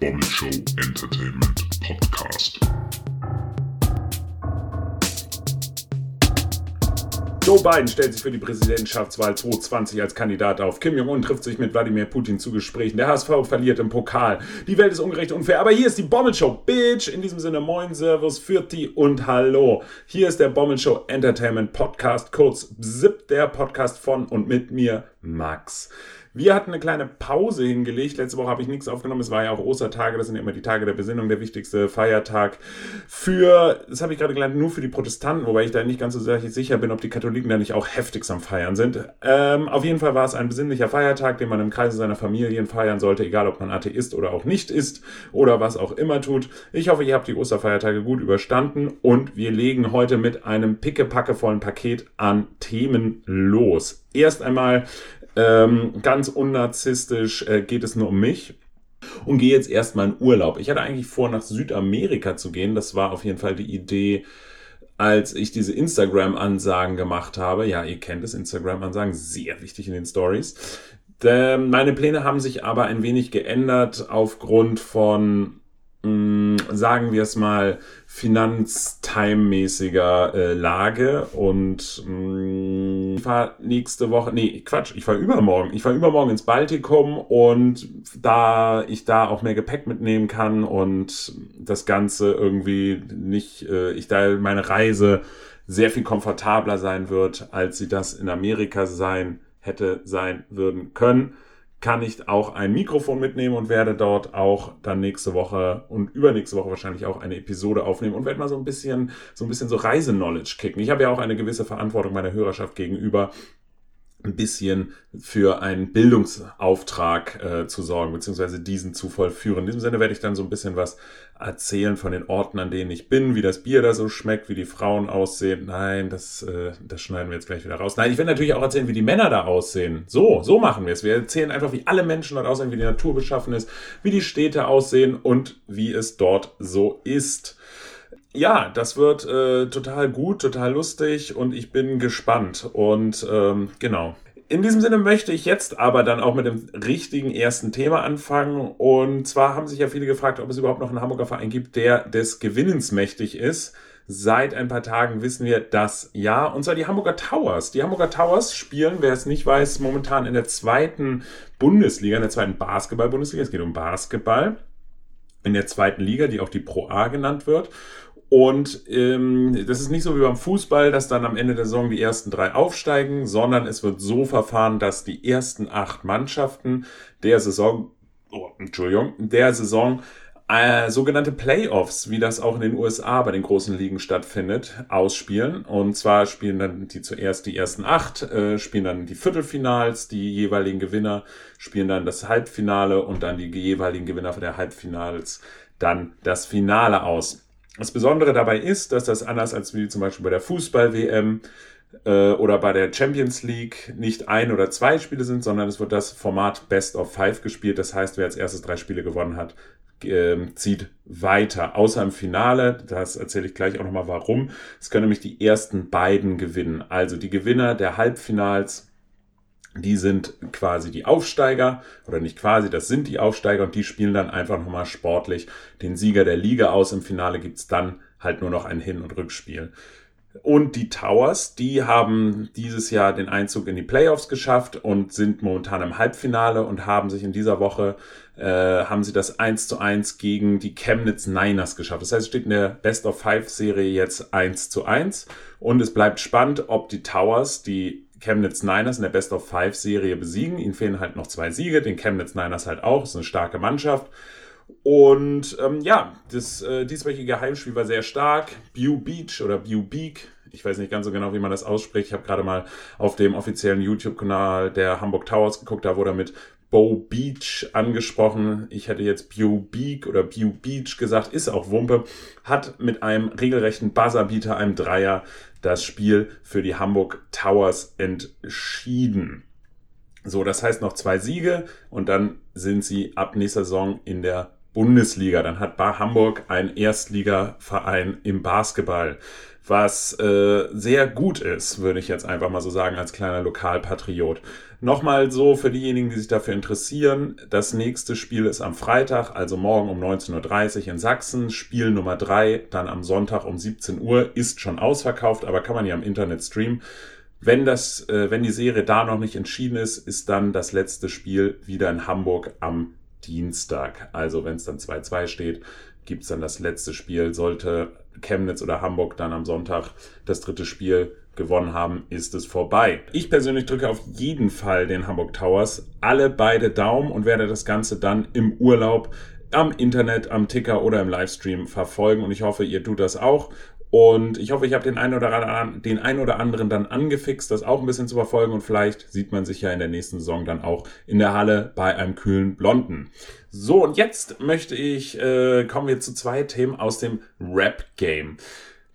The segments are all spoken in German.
Bommel Show Entertainment Podcast. Joe Biden stellt sich für die Präsidentschaftswahl 2020 als Kandidat auf. Kim Jong-un trifft sich mit Wladimir Putin zu Gesprächen. Der HSV verliert im Pokal. Die Welt ist ungerecht und unfair. Aber hier ist die Bommelshow, Bitch. In diesem Sinne, moin, Servus, Fürti und Hallo. Hier ist der Bommelshow Entertainment Podcast, kurz BZIP, der Podcast von und mit mir, Max. Wir hatten eine kleine Pause hingelegt. Letzte Woche habe ich nichts aufgenommen. Es war ja auch Ostertage. Das sind ja immer die Tage der Besinnung, der wichtigste Feiertag für, das habe ich gerade gelernt, nur für die Protestanten, wobei ich da nicht ganz so sicher bin, ob die Katholiken da nicht auch heftig am Feiern sind. Ähm, auf jeden Fall war es ein besinnlicher Feiertag, den man im Kreise seiner Familien feiern sollte, egal ob man Atheist oder auch nicht ist oder was auch immer tut. Ich hoffe, ihr habt die Osterfeiertage gut überstanden und wir legen heute mit einem pickepackevollen Paket an Themen los. Erst einmal ähm, ganz unnarzistisch äh, geht es nur um mich und gehe jetzt erstmal in Urlaub. Ich hatte eigentlich vor, nach Südamerika zu gehen. Das war auf jeden Fall die Idee, als ich diese Instagram-Ansagen gemacht habe. Ja, ihr kennt es, Instagram-Ansagen, sehr wichtig in den Stories. Meine Pläne haben sich aber ein wenig geändert aufgrund von mm, sagen wir es mal, finanztime-mäßiger äh, Lage und mm, ich fahre nächste Woche, nee, Quatsch, ich fahre übermorgen. Ich fahre übermorgen ins Baltikum und da ich da auch mehr Gepäck mitnehmen kann und das Ganze irgendwie nicht, äh, ich da meine Reise sehr viel komfortabler sein wird, als sie das in Amerika sein hätte sein würden können kann ich auch ein Mikrofon mitnehmen und werde dort auch dann nächste Woche und übernächste Woche wahrscheinlich auch eine Episode aufnehmen und werde mal so ein bisschen so ein bisschen so Reiseknowledge kicken. Ich habe ja auch eine gewisse Verantwortung meiner Hörerschaft gegenüber ein bisschen für einen Bildungsauftrag äh, zu sorgen, beziehungsweise diesen zu vollführen. In diesem Sinne werde ich dann so ein bisschen was erzählen von den Orten, an denen ich bin, wie das Bier da so schmeckt, wie die Frauen aussehen. Nein, das, äh, das schneiden wir jetzt gleich wieder raus. Nein, ich werde natürlich auch erzählen, wie die Männer da aussehen. So, so machen wir es. Wir erzählen einfach, wie alle Menschen dort aussehen, wie die Natur beschaffen ist, wie die Städte aussehen und wie es dort so ist ja, das wird äh, total gut, total lustig und ich bin gespannt. Und ähm, genau. In diesem Sinne möchte ich jetzt aber dann auch mit dem richtigen ersten Thema anfangen. Und zwar haben sich ja viele gefragt, ob es überhaupt noch einen Hamburger Verein gibt, der des Gewinnens mächtig ist. Seit ein paar Tagen wissen wir das ja. Und zwar die Hamburger Towers. Die Hamburger Towers spielen, wer es nicht weiß, momentan in der zweiten Bundesliga, in der zweiten Basketball-Bundesliga. Es geht um Basketball. In der zweiten Liga, die auch die Pro A genannt wird. Und ähm, das ist nicht so wie beim Fußball, dass dann am Ende der Saison die ersten drei aufsteigen, sondern es wird so verfahren, dass die ersten acht Mannschaften der Saison, oh, Entschuldigung, der Saison äh, sogenannte Playoffs, wie das auch in den USA bei den großen Ligen stattfindet, ausspielen. Und zwar spielen dann die zuerst die ersten acht, äh, spielen dann die Viertelfinals, die jeweiligen Gewinner spielen dann das Halbfinale und dann die jeweiligen Gewinner der Halbfinals dann das Finale aus. Das Besondere dabei ist, dass das anders als wie zum Beispiel bei der Fußball-WM äh, oder bei der Champions League nicht ein oder zwei Spiele sind, sondern es wird das Format Best of Five gespielt. Das heißt, wer als erstes drei Spiele gewonnen hat, äh, zieht weiter. Außer im Finale, das erzähle ich gleich auch nochmal warum. Es können nämlich die ersten beiden gewinnen. Also die Gewinner der Halbfinals die sind quasi die Aufsteiger oder nicht quasi, das sind die Aufsteiger und die spielen dann einfach nochmal sportlich den Sieger der Liga aus. Im Finale gibt's dann halt nur noch ein Hin- und Rückspiel. Und die Towers, die haben dieses Jahr den Einzug in die Playoffs geschafft und sind momentan im Halbfinale und haben sich in dieser Woche, äh, haben sie das 1 zu 1 gegen die Chemnitz Niners geschafft. Das heißt, es steht in der Best of Five Serie jetzt 1 zu 1 und es bleibt spannend, ob die Towers, die Chemnitz Niners in der Best of Five Serie besiegen. Ihnen fehlen halt noch zwei Siege, den Chemnitz Niners halt auch. Ist eine starke Mannschaft. Und ähm, ja, das äh, dieswöchige Heimspiel war sehr stark. Bew Beach oder Bew Beak, ich weiß nicht ganz so genau, wie man das ausspricht. Ich habe gerade mal auf dem offiziellen YouTube-Kanal der Hamburg Towers geguckt, da wurde mit Bow Beach angesprochen. Ich hätte jetzt Bew Beak oder Bew Beach gesagt, ist auch Wumpe. Hat mit einem regelrechten Buzzerbeater, einem Dreier, das Spiel für die Hamburg Towers entschieden. So, das heißt noch zwei Siege und dann sind sie ab nächster Saison in der Bundesliga. Dann hat Bar Hamburg einen Erstligaverein im Basketball, was äh, sehr gut ist, würde ich jetzt einfach mal so sagen, als kleiner Lokalpatriot. Nochmal so für diejenigen, die sich dafür interessieren, das nächste Spiel ist am Freitag, also morgen um 19.30 Uhr in Sachsen. Spiel Nummer drei, dann am Sonntag um 17 Uhr, ist schon ausverkauft, aber kann man ja im Internet streamen. Wenn das, äh, wenn die Serie da noch nicht entschieden ist, ist dann das letzte Spiel wieder in Hamburg am Dienstag. Also wenn es dann 2-2 steht, gibt's dann das letzte Spiel. Sollte Chemnitz oder Hamburg dann am Sonntag das dritte Spiel gewonnen haben, ist es vorbei. Ich persönlich drücke auf jeden Fall den Hamburg Towers alle beide Daumen und werde das Ganze dann im Urlaub am Internet, am Ticker oder im Livestream verfolgen und ich hoffe, ihr tut das auch. Und ich hoffe, ich habe den einen oder anderen, den einen oder anderen dann angefixt, das auch ein bisschen zu verfolgen und vielleicht sieht man sich ja in der nächsten Saison dann auch in der Halle bei einem kühlen Blonden. So, und jetzt möchte ich, äh, kommen wir zu zwei Themen aus dem Rap-Game.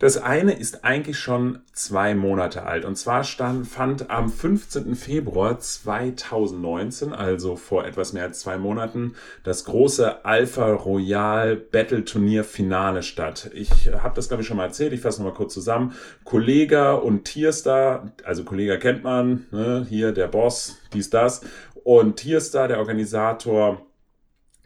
Das eine ist eigentlich schon zwei Monate alt. Und zwar stand, fand am 15. Februar 2019, also vor etwas mehr als zwei Monaten, das große Alpha Royal Battle Turnier Finale statt. Ich habe das, glaube ich, schon mal erzählt. Ich fasse nochmal kurz zusammen. Kollega und Tierstar, also Kollega kennt man, ne? hier der Boss, dies, das. Und Tierstar, der Organisator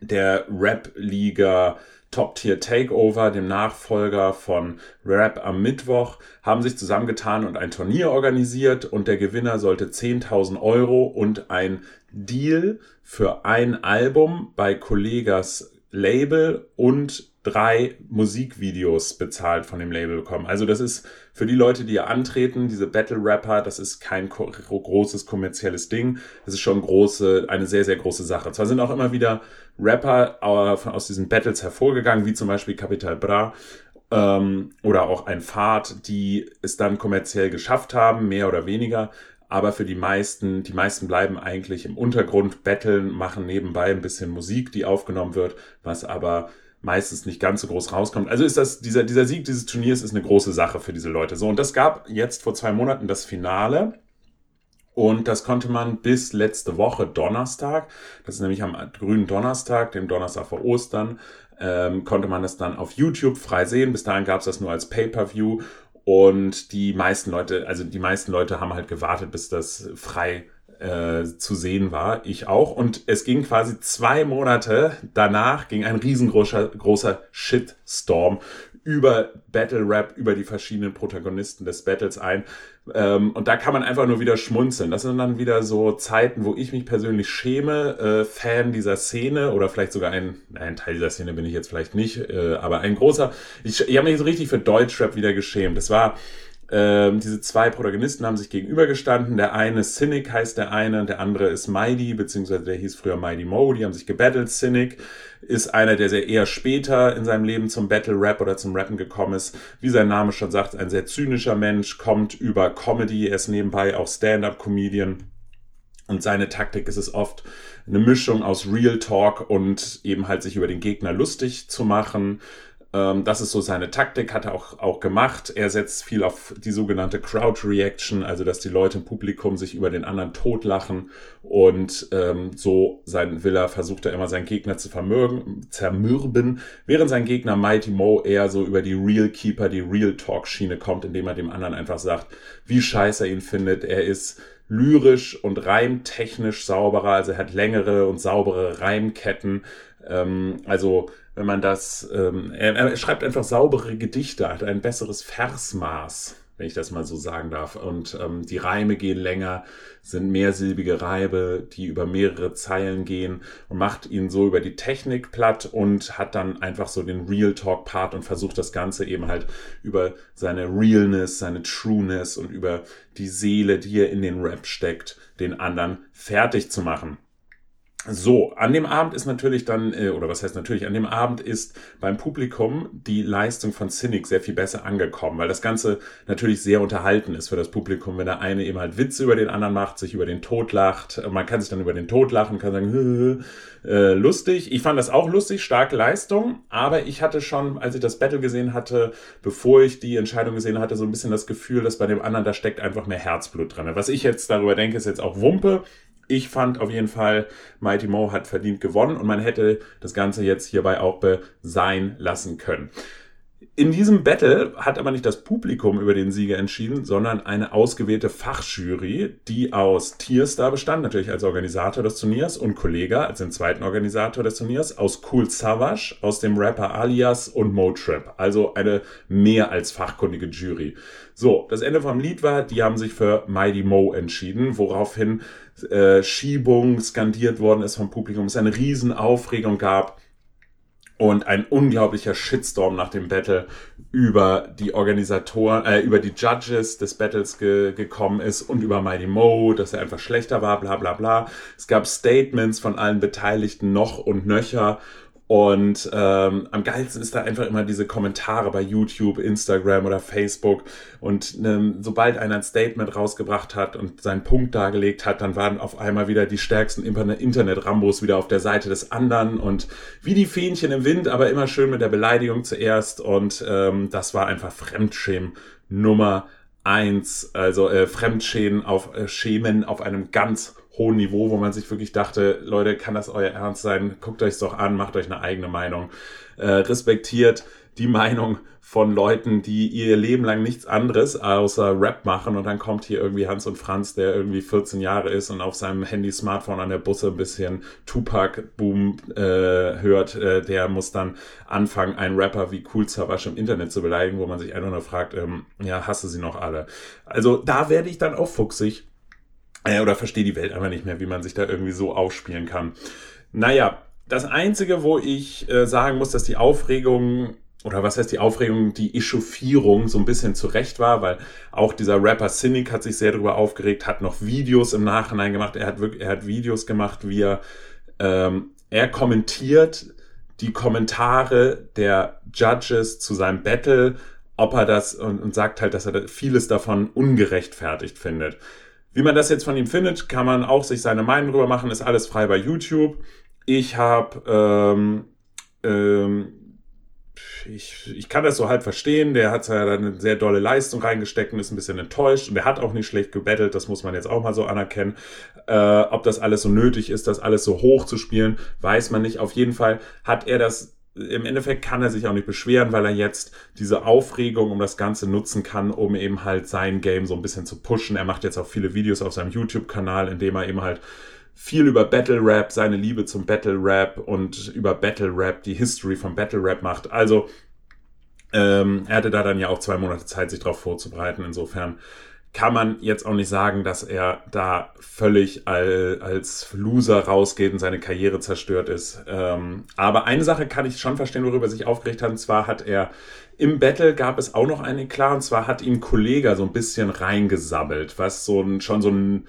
der Rap-Liga Top-Tier Takeover, dem Nachfolger von Rap am Mittwoch, haben sich zusammengetan und ein Turnier organisiert und der Gewinner sollte 10.000 Euro und ein Deal für ein Album bei Kollegas Label und drei Musikvideos bezahlt von dem Label bekommen. Also das ist für die Leute, die hier antreten, diese Battle Rapper, das ist kein großes kommerzielles Ding. Das ist schon große, eine sehr, sehr große Sache. Zwar sind auch immer wieder Rapper aus diesen Battles hervorgegangen, wie zum Beispiel Capital Bra ähm, oder auch ein Fahrt, die es dann kommerziell geschafft haben, mehr oder weniger aber für die meisten, die meisten bleiben eigentlich im Untergrund, betteln, machen nebenbei ein bisschen Musik, die aufgenommen wird, was aber meistens nicht ganz so groß rauskommt. Also ist das, dieser, dieser Sieg dieses Turniers ist eine große Sache für diese Leute. So, und das gab jetzt vor zwei Monaten das Finale. Und das konnte man bis letzte Woche Donnerstag, das ist nämlich am grünen Donnerstag, dem Donnerstag vor Ostern, ähm, konnte man das dann auf YouTube frei sehen. Bis dahin gab es das nur als Pay-per-View und die meisten Leute, also die meisten Leute haben halt gewartet, bis das frei äh, zu sehen war. Ich auch. Und es ging quasi zwei Monate danach, ging ein riesengroßer großer Shitstorm über Battle Rap, über die verschiedenen Protagonisten des Battles ein. Ähm, und da kann man einfach nur wieder schmunzeln. Das sind dann wieder so Zeiten, wo ich mich persönlich schäme, äh, Fan dieser Szene oder vielleicht sogar ein, ein Teil dieser Szene bin ich jetzt vielleicht nicht, äh, aber ein großer. Ich, ich habe mich so richtig für Deutschrap wieder geschämt. Das war ähm, diese zwei Protagonisten haben sich gegenübergestanden. Der eine Cynic heißt der eine, der andere ist Mighty, beziehungsweise der hieß früher Mighty Mo. Die haben sich gebattelt. Cynic ist einer, der sehr eher später in seinem Leben zum Battle Rap oder zum Rappen gekommen ist. Wie sein Name schon sagt, ein sehr zynischer Mensch, kommt über Comedy. Er ist nebenbei auch Stand-up-Comedian. Und seine Taktik ist es oft, eine Mischung aus Real Talk und eben halt sich über den Gegner lustig zu machen. Ähm, das ist so seine Taktik, hat er auch, auch gemacht. Er setzt viel auf die sogenannte Crowd Reaction, also dass die Leute im Publikum sich über den anderen totlachen und ähm, so sein Villa versucht er immer seinen Gegner zu vermürben, zermürben, während sein Gegner Mighty Mo eher so über die Real Keeper, die Real Talk Schiene kommt, indem er dem anderen einfach sagt, wie scheiße er ihn findet. Er ist lyrisch und reimtechnisch sauberer, also er hat längere und saubere Reimketten. Ähm, also wenn man das, ähm, er, er schreibt einfach saubere Gedichte, hat ein besseres Versmaß, wenn ich das mal so sagen darf. Und ähm, die Reime gehen länger, sind mehrsilbige Reibe, die über mehrere Zeilen gehen und macht ihn so über die Technik platt und hat dann einfach so den Real Talk Part und versucht das Ganze eben halt über seine Realness, seine Trueness und über die Seele, die er in den Rap steckt, den anderen fertig zu machen. So, an dem Abend ist natürlich dann, äh, oder was heißt natürlich, an dem Abend ist beim Publikum die Leistung von Cynic sehr viel besser angekommen, weil das Ganze natürlich sehr unterhalten ist für das Publikum, wenn der eine eben halt Witze über den anderen macht, sich über den Tod lacht. Man kann sich dann über den Tod lachen, kann sagen, äh, lustig. Ich fand das auch lustig, starke Leistung, aber ich hatte schon, als ich das Battle gesehen hatte, bevor ich die Entscheidung gesehen hatte, so ein bisschen das Gefühl, dass bei dem anderen, da steckt einfach mehr Herzblut drin. Was ich jetzt darüber denke, ist jetzt auch Wumpe Ich fand auf jeden Fall, Mighty Mo hat verdient gewonnen und man hätte das Ganze jetzt hierbei auch sein lassen können. In diesem Battle hat aber nicht das Publikum über den Sieger entschieden, sondern eine ausgewählte Fachjury, die aus Tierstar bestand, natürlich als Organisator des Turniers, und Kollega als den zweiten Organisator des Turniers, aus Cool Savage, aus dem Rapper Alias und Motrap. Also eine mehr als fachkundige Jury. So, das Ende vom Lied war, die haben sich für Mighty Mo entschieden, woraufhin äh, Schiebung skandiert worden ist vom Publikum, es eine Riesenaufregung gab und ein unglaublicher Shitstorm nach dem Battle über die Organisatoren, äh, über die Judges des Battles ge gekommen ist und über Mighty Mo, dass er einfach schlechter war, bla bla bla. Es gab Statements von allen Beteiligten noch und nöcher und ähm, am geilsten ist da einfach immer diese Kommentare bei YouTube, Instagram oder Facebook. Und ne, sobald einer ein Statement rausgebracht hat und seinen Punkt dargelegt hat, dann waren auf einmal wieder die stärksten Internet-Rambos wieder auf der Seite des anderen und wie die Fähnchen im Wind, aber immer schön mit der Beleidigung zuerst. Und ähm, das war einfach Fremdschämen Nummer eins. Also äh, Fremdschämen auf äh, Schämen auf einem ganz hohen Niveau, wo man sich wirklich dachte, Leute, kann das euer Ernst sein? Guckt euch doch an, macht euch eine eigene Meinung. Äh, respektiert die Meinung von Leuten, die ihr Leben lang nichts anderes außer Rap machen und dann kommt hier irgendwie Hans und Franz, der irgendwie 14 Jahre ist und auf seinem Handy-Smartphone an der Busse ein bisschen Tupac-Boom äh, hört, äh, der muss dann anfangen, einen Rapper wie Cool Savage im Internet zu beleidigen, wo man sich einfach nur fragt, ähm, ja, hasse sie noch alle. Also da werde ich dann auch fuchsig äh, oder verstehe die Welt einfach nicht mehr, wie man sich da irgendwie so aufspielen kann. Naja, das Einzige, wo ich äh, sagen muss, dass die Aufregung oder was heißt die Aufregung, die Echauffierung so ein bisschen zurecht war, weil auch dieser Rapper Cynic hat sich sehr darüber aufgeregt, hat noch Videos im Nachhinein gemacht. Er hat wirklich, er hat Videos gemacht, wie er, ähm, er kommentiert die Kommentare der Judges zu seinem Battle, ob er das und, und sagt halt, dass er vieles davon ungerechtfertigt findet. Wie man das jetzt von ihm findet, kann man auch sich seine Meinung drüber machen, ist alles frei bei YouTube. Ich habe, ähm, ähm, ich, ich kann das so halt verstehen. Der hat ja dann eine sehr dolle Leistung reingesteckt und ist ein bisschen enttäuscht. Und der hat auch nicht schlecht gebettelt, das muss man jetzt auch mal so anerkennen. Äh, ob das alles so nötig ist, das alles so hoch zu spielen, weiß man nicht. Auf jeden Fall hat er das im Endeffekt kann er sich auch nicht beschweren, weil er jetzt diese Aufregung um das Ganze nutzen kann, um eben halt sein Game so ein bisschen zu pushen. Er macht jetzt auch viele Videos auf seinem YouTube-Kanal, in dem er eben halt viel über Battle Rap, seine Liebe zum Battle Rap und über Battle Rap, die History von Battle Rap macht. Also ähm, er hatte da dann ja auch zwei Monate Zeit, sich darauf vorzubereiten. Insofern kann man jetzt auch nicht sagen, dass er da völlig als Loser rausgeht und seine Karriere zerstört ist. Ähm, aber eine Sache kann ich schon verstehen, worüber er sich aufgeregt hat. Und zwar hat er im Battle gab es auch noch eine klar, und zwar hat ihm ein Kollege so ein bisschen reingesammelt, was so ein, schon so ein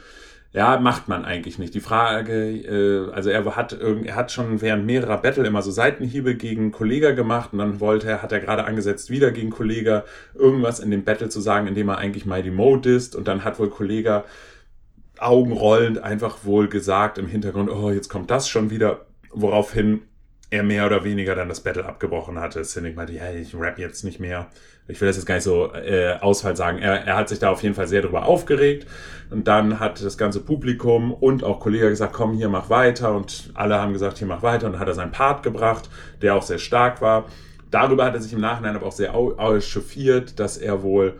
ja, macht man eigentlich nicht. Die Frage, äh, also er hat er hat schon während mehrerer Battle immer so Seitenhiebe gegen Kollega gemacht und dann wollte er, hat er gerade angesetzt, wieder gegen Kollega irgendwas in dem Battle zu sagen, indem er eigentlich Mighty Mode ist und dann hat wohl Kollega augenrollend einfach wohl gesagt im Hintergrund, oh, jetzt kommt das schon wieder, woraufhin er mehr oder weniger dann das Battle abgebrochen hatte. Cynic meinte, ja, ich rap jetzt nicht mehr. Ich will das jetzt gar nicht so äh, Ausfall sagen. Er, er hat sich da auf jeden Fall sehr darüber aufgeregt. Und dann hat das ganze Publikum und auch Kollege gesagt, komm, hier mach weiter. Und alle haben gesagt, hier mach weiter. Und dann hat er seinen Part gebracht, der auch sehr stark war. Darüber hat er sich im Nachhinein aber auch sehr chauffiert, dass er wohl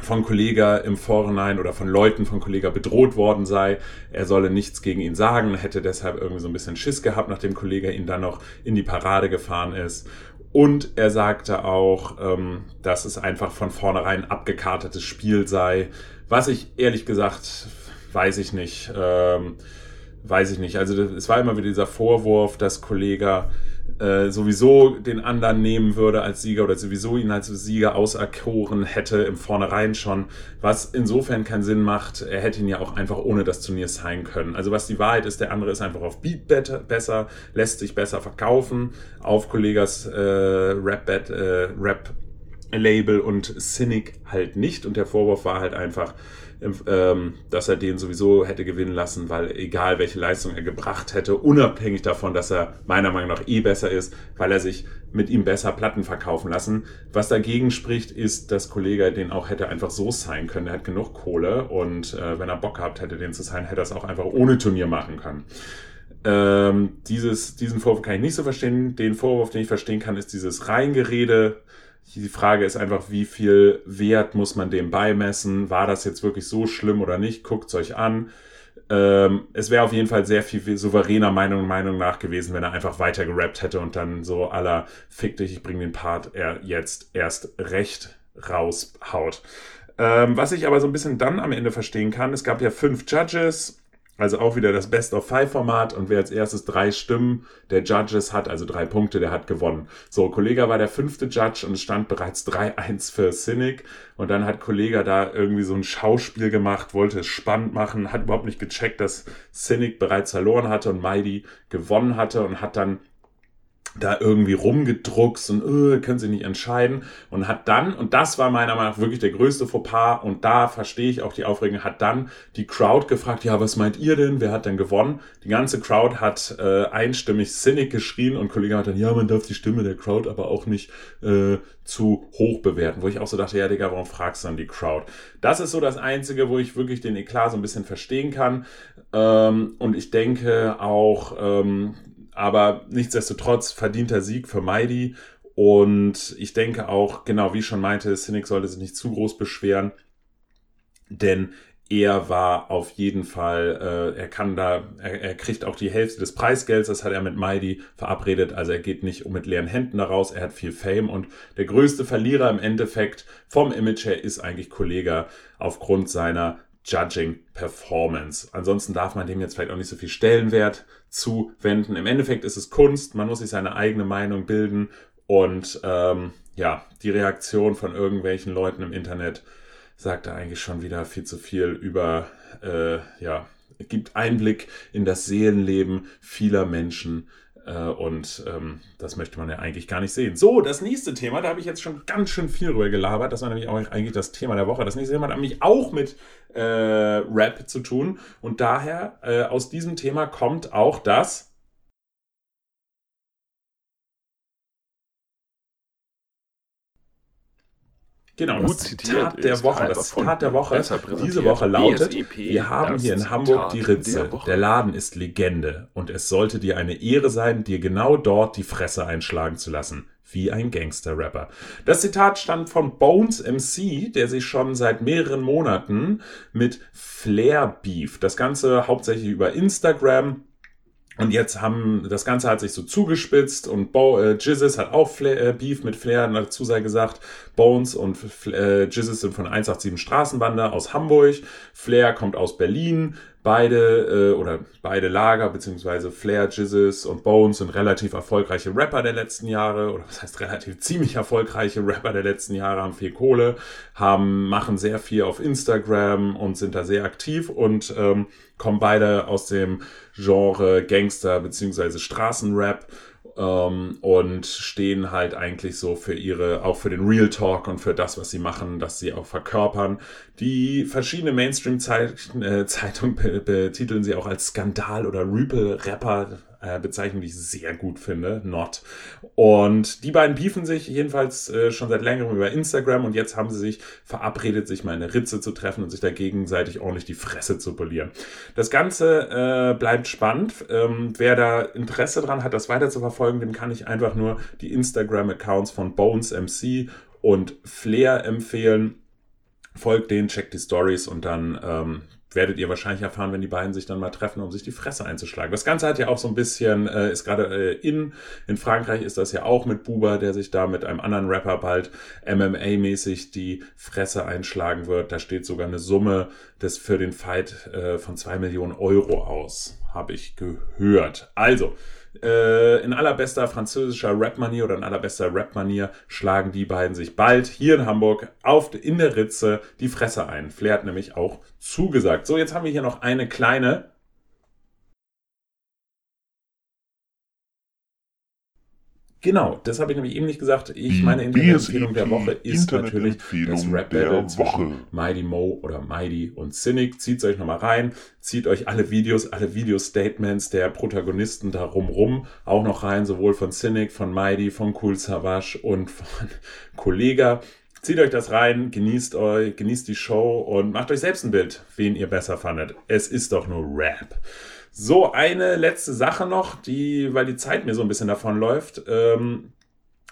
von Kollega im Vorhinein oder von Leuten von Kollega bedroht worden sei. Er solle nichts gegen ihn sagen, hätte deshalb irgendwie so ein bisschen Schiss gehabt, nachdem Kollega ihn dann noch in die Parade gefahren ist. Und er sagte auch, ähm, dass es einfach von vornherein abgekartetes Spiel sei. Was ich ehrlich gesagt, weiß ich nicht. Ähm, weiß ich nicht. Also es war immer wieder dieser Vorwurf, dass Kollega äh, sowieso den anderen nehmen würde als Sieger oder sowieso ihn als Sieger auserkoren hätte im Vornherein schon, was insofern keinen Sinn macht. Er hätte ihn ja auch einfach ohne das Turnier sein können. Also was die Wahrheit ist, der andere ist einfach auf Beat besser, lässt sich besser verkaufen, auf Kollegas äh, Rap, äh, Rap Label und Cynic halt nicht. Und der Vorwurf war halt einfach, ähm, dass er den sowieso hätte gewinnen lassen, weil egal welche Leistung er gebracht hätte, unabhängig davon, dass er meiner Meinung nach eh besser ist, weil er sich mit ihm besser Platten verkaufen lassen. Was dagegen spricht, ist, dass Kollege den auch hätte einfach so sein können. Er hat genug Kohle und äh, wenn er Bock gehabt hätte, den zu sein, hätte er es auch einfach ohne Turnier machen können. Ähm, dieses, diesen Vorwurf kann ich nicht so verstehen. Den Vorwurf, den ich verstehen kann, ist dieses Reingerede, die Frage ist einfach, wie viel Wert muss man dem beimessen? War das jetzt wirklich so schlimm oder nicht? Guckt es euch an. Ähm, es wäre auf jeden Fall sehr viel souveräner Meinung, Meinung nach gewesen, wenn er einfach weiter gerappt hätte und dann so aller Fick dich, ich bring den Part er jetzt erst recht raushaut. Ähm, was ich aber so ein bisschen dann am Ende verstehen kann, es gab ja fünf Judges also auch wieder das Best of Five Format und wer als erstes drei Stimmen der Judges hat, also drei Punkte, der hat gewonnen. So, Kollega war der fünfte Judge und stand bereits 3-1 für Cynic und dann hat Kollega da irgendwie so ein Schauspiel gemacht, wollte es spannend machen, hat überhaupt nicht gecheckt, dass Cynic bereits verloren hatte und Mighty gewonnen hatte und hat dann da irgendwie rumgedruckst und äh, können sich nicht entscheiden und hat dann, und das war meiner Meinung nach wirklich der größte Fauxpas und da verstehe ich auch die Aufregung, hat dann die Crowd gefragt, ja, was meint ihr denn, wer hat denn gewonnen? Die ganze Crowd hat äh, einstimmig Cynic geschrien und Kollege hat dann, ja, man darf die Stimme der Crowd aber auch nicht äh, zu hoch bewerten, wo ich auch so dachte, ja, Digga, warum fragst du dann die Crowd? Das ist so das Einzige, wo ich wirklich den Eklat so ein bisschen verstehen kann ähm, und ich denke auch, ähm, aber nichtsdestotrotz verdienter Sieg für Mighty. Und ich denke auch, genau wie ich schon meinte, Cynic sollte sich nicht zu groß beschweren, denn er war auf jeden Fall, äh, er kann da, er, er kriegt auch die Hälfte des Preisgelds, das hat er mit Mighty verabredet, also er geht nicht mit leeren Händen daraus, er hat viel Fame. Und der größte Verlierer im Endeffekt vom Image her ist eigentlich Kollega aufgrund seiner Judging Performance. Ansonsten darf man dem jetzt vielleicht auch nicht so viel Stellenwert zuwenden. Im Endeffekt ist es Kunst, man muss sich seine eigene Meinung bilden und ähm, ja, die Reaktion von irgendwelchen Leuten im Internet sagt da eigentlich schon wieder viel zu viel über, äh, ja, gibt Einblick in das Seelenleben vieler Menschen, und ähm, das möchte man ja eigentlich gar nicht sehen. So, das nächste Thema, da habe ich jetzt schon ganz schön viel drüber gelabert. Das war nämlich auch eigentlich das Thema der Woche. Das nächste Thema hat nämlich auch mit äh, Rap zu tun. Und daher, äh, aus diesem Thema kommt auch das Genau, Gut das Zitat der Woche, das Zitat der Woche diese Woche lautet, BSEP, wir haben hier in Hamburg Zitat die Ritze, der, der, Laden ist Legende und es sollte dir eine Ehre sein, dir genau dort die Fresse einschlagen zu lassen, wie ein Gangster-Rapper. Das Zitat stammt von Bones MC, der sich schon seit mehreren Monaten mit Flair beef, das Ganze hauptsächlich über Instagram und jetzt haben, das Ganze hat sich so zugespitzt und Bo, äh, Jizzes hat auch Flair, äh, Beef mit Flair, dazu sei gesagt, Bones und äh, Jizzes sind von 187 Straßenbande aus Hamburg, Flair kommt aus Berlin, beide äh, oder beide Lager beziehungsweise Flair, Jizzes und Bones sind relativ erfolgreiche Rapper der letzten Jahre oder was heißt relativ ziemlich erfolgreiche Rapper der letzten Jahre haben viel Kohle, haben machen sehr viel auf Instagram und sind da sehr aktiv und ähm, kommen beide aus dem Genre Gangster beziehungsweise Straßenrap ähm, und stehen halt eigentlich so für ihre, auch für den Real Talk und für das, was sie machen, dass sie auch verkörpern. Die verschiedene Mainstream-Zeitungen äh, betiteln sie auch als Skandal oder Rüpel-Rapper äh, Bezeichnung, die ich sehr gut finde, Not. Und die beiden beefen sich jedenfalls äh, schon seit längerem über Instagram und jetzt haben sie sich verabredet, sich mal eine Ritze zu treffen und sich da gegenseitig ordentlich die Fresse zu polieren. Das Ganze äh, bleibt spannend. Ähm, wer da Interesse dran hat, das weiter zu verfolgen, dem kann ich einfach nur die Instagram-Accounts von Bones MC und Flair empfehlen. Folgt denen, checkt die Stories und dann ähm, werdet ihr wahrscheinlich erfahren, wenn die beiden sich dann mal treffen, um sich die Fresse einzuschlagen. Das Ganze hat ja auch so ein bisschen, äh, ist gerade äh, in, in Frankreich ist das ja auch mit Buba, der sich da mit einem anderen Rapper bald MMA-mäßig die Fresse einschlagen wird. Da steht sogar eine Summe des für den Fight äh, von zwei Millionen Euro aus, habe ich gehört. Also, äh, in allerbester französischer Rap-Manier oder in allerbester Rap-Manier schlagen die beiden sich bald hier in Hamburg auf, in der Ritze die Fresse ein. Flair hat nämlich auch zugesagt. So, jetzt haben wir hier noch eine kleine Genau, das habe ich nämlich eben nicht gesagt. Ich, meine Internet-Empfehlung der Woche ist natürlich das Rap Battle zwischen Mighty Mo oder Mighty und Cynic. Zieht euch nochmal rein, zieht euch alle Videos, alle Video-Statements der Protagonisten darum rum, auch noch rein, sowohl von Cynic, von Mighty, von Cool Savage und von Kollega. Zieht euch das rein, genießt euch, genießt die Show und macht euch selbst ein Bild, wen ihr besser fandet. Es ist doch nur Rap. So, eine letzte Sache noch, die, weil die Zeit mir so ein bisschen davon läuft. Ähm,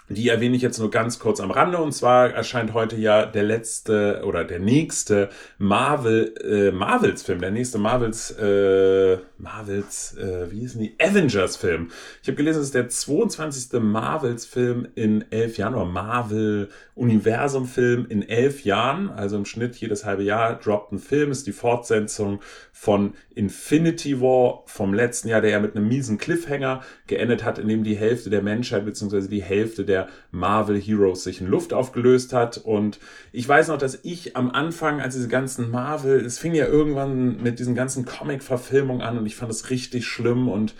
die erwähne ich jetzt nur ganz kurz am Rande. Und zwar erscheint heute ja der letzte oder der nächste Marvel, äh, Marvels-Film, der nächste Marvels, äh, Marvels, äh, wie hießen die? Avengers-Film. Ich habe gelesen, es ist der 22. Marvels-Film in elf Jahren oder Marvel-Universum-Film in elf Jahren. Also im Schnitt jedes halbe Jahr droppt ein Film. Ist die Fortsetzung von Infinity War vom letzten Jahr, der ja mit einem miesen Cliffhanger geendet hat, in dem die Hälfte der Menschheit beziehungsweise die Hälfte der Marvel Heroes sich in Luft aufgelöst hat. Und ich weiß noch, dass ich am Anfang, als diese ganzen Marvel, es fing ja irgendwann mit diesen ganzen Comic-Verfilmungen an und ich fand es richtig schlimm und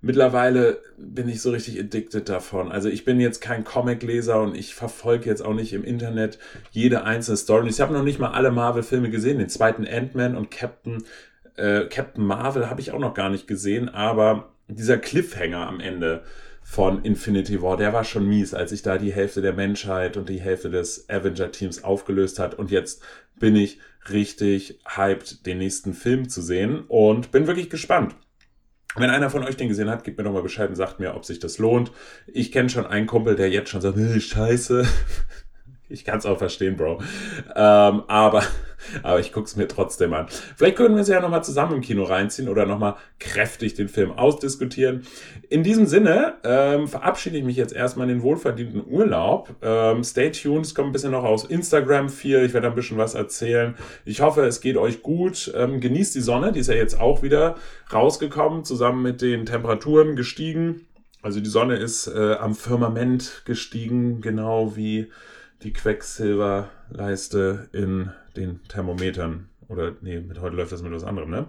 mittlerweile bin ich so richtig addicted davon. Also ich bin jetzt kein Comic-Leser und ich verfolge jetzt auch nicht im Internet jede einzelne Story. Ich habe noch nicht mal alle Marvel-Filme gesehen. Den zweiten Ant-Man und Captain äh, Captain Marvel habe ich auch noch gar nicht gesehen, aber dieser Cliffhanger am Ende von Infinity War, der war schon mies, als sich da die Hälfte der Menschheit und die Hälfte des Avenger-Teams aufgelöst hat. Und jetzt bin ich richtig hyped, den nächsten Film zu sehen und bin wirklich gespannt. Wenn einer von euch den gesehen hat, gebt mir doch mal Bescheid und sagt mir, ob sich das lohnt. Ich kenne schon einen Kumpel, der jetzt schon sagt, scheiße. Ich kann es auch verstehen, Bro. Ähm, aber, aber ich guck's mir trotzdem an. Vielleicht können wir es ja nochmal zusammen im Kino reinziehen oder nochmal kräftig den Film ausdiskutieren. In diesem Sinne ähm, verabschiede ich mich jetzt erstmal in den wohlverdienten Urlaub. Ähm, stay tuned, es kommt ein bisschen noch aus Instagram viel. Ich werde ein bisschen was erzählen. Ich hoffe, es geht euch gut. Ähm, genießt die Sonne, die ist ja jetzt auch wieder rausgekommen, zusammen mit den Temperaturen gestiegen. Also die Sonne ist äh, am Firmament gestiegen, genau wie die Quecksilberleiste in den Thermometern. Oder nee, mit heute läuft das mit was anderem, ne?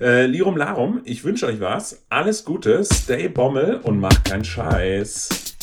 Äh, Lirum Larum, ich wünsche euch was. Alles Gute, stay Bommel und macht keinen Scheiß.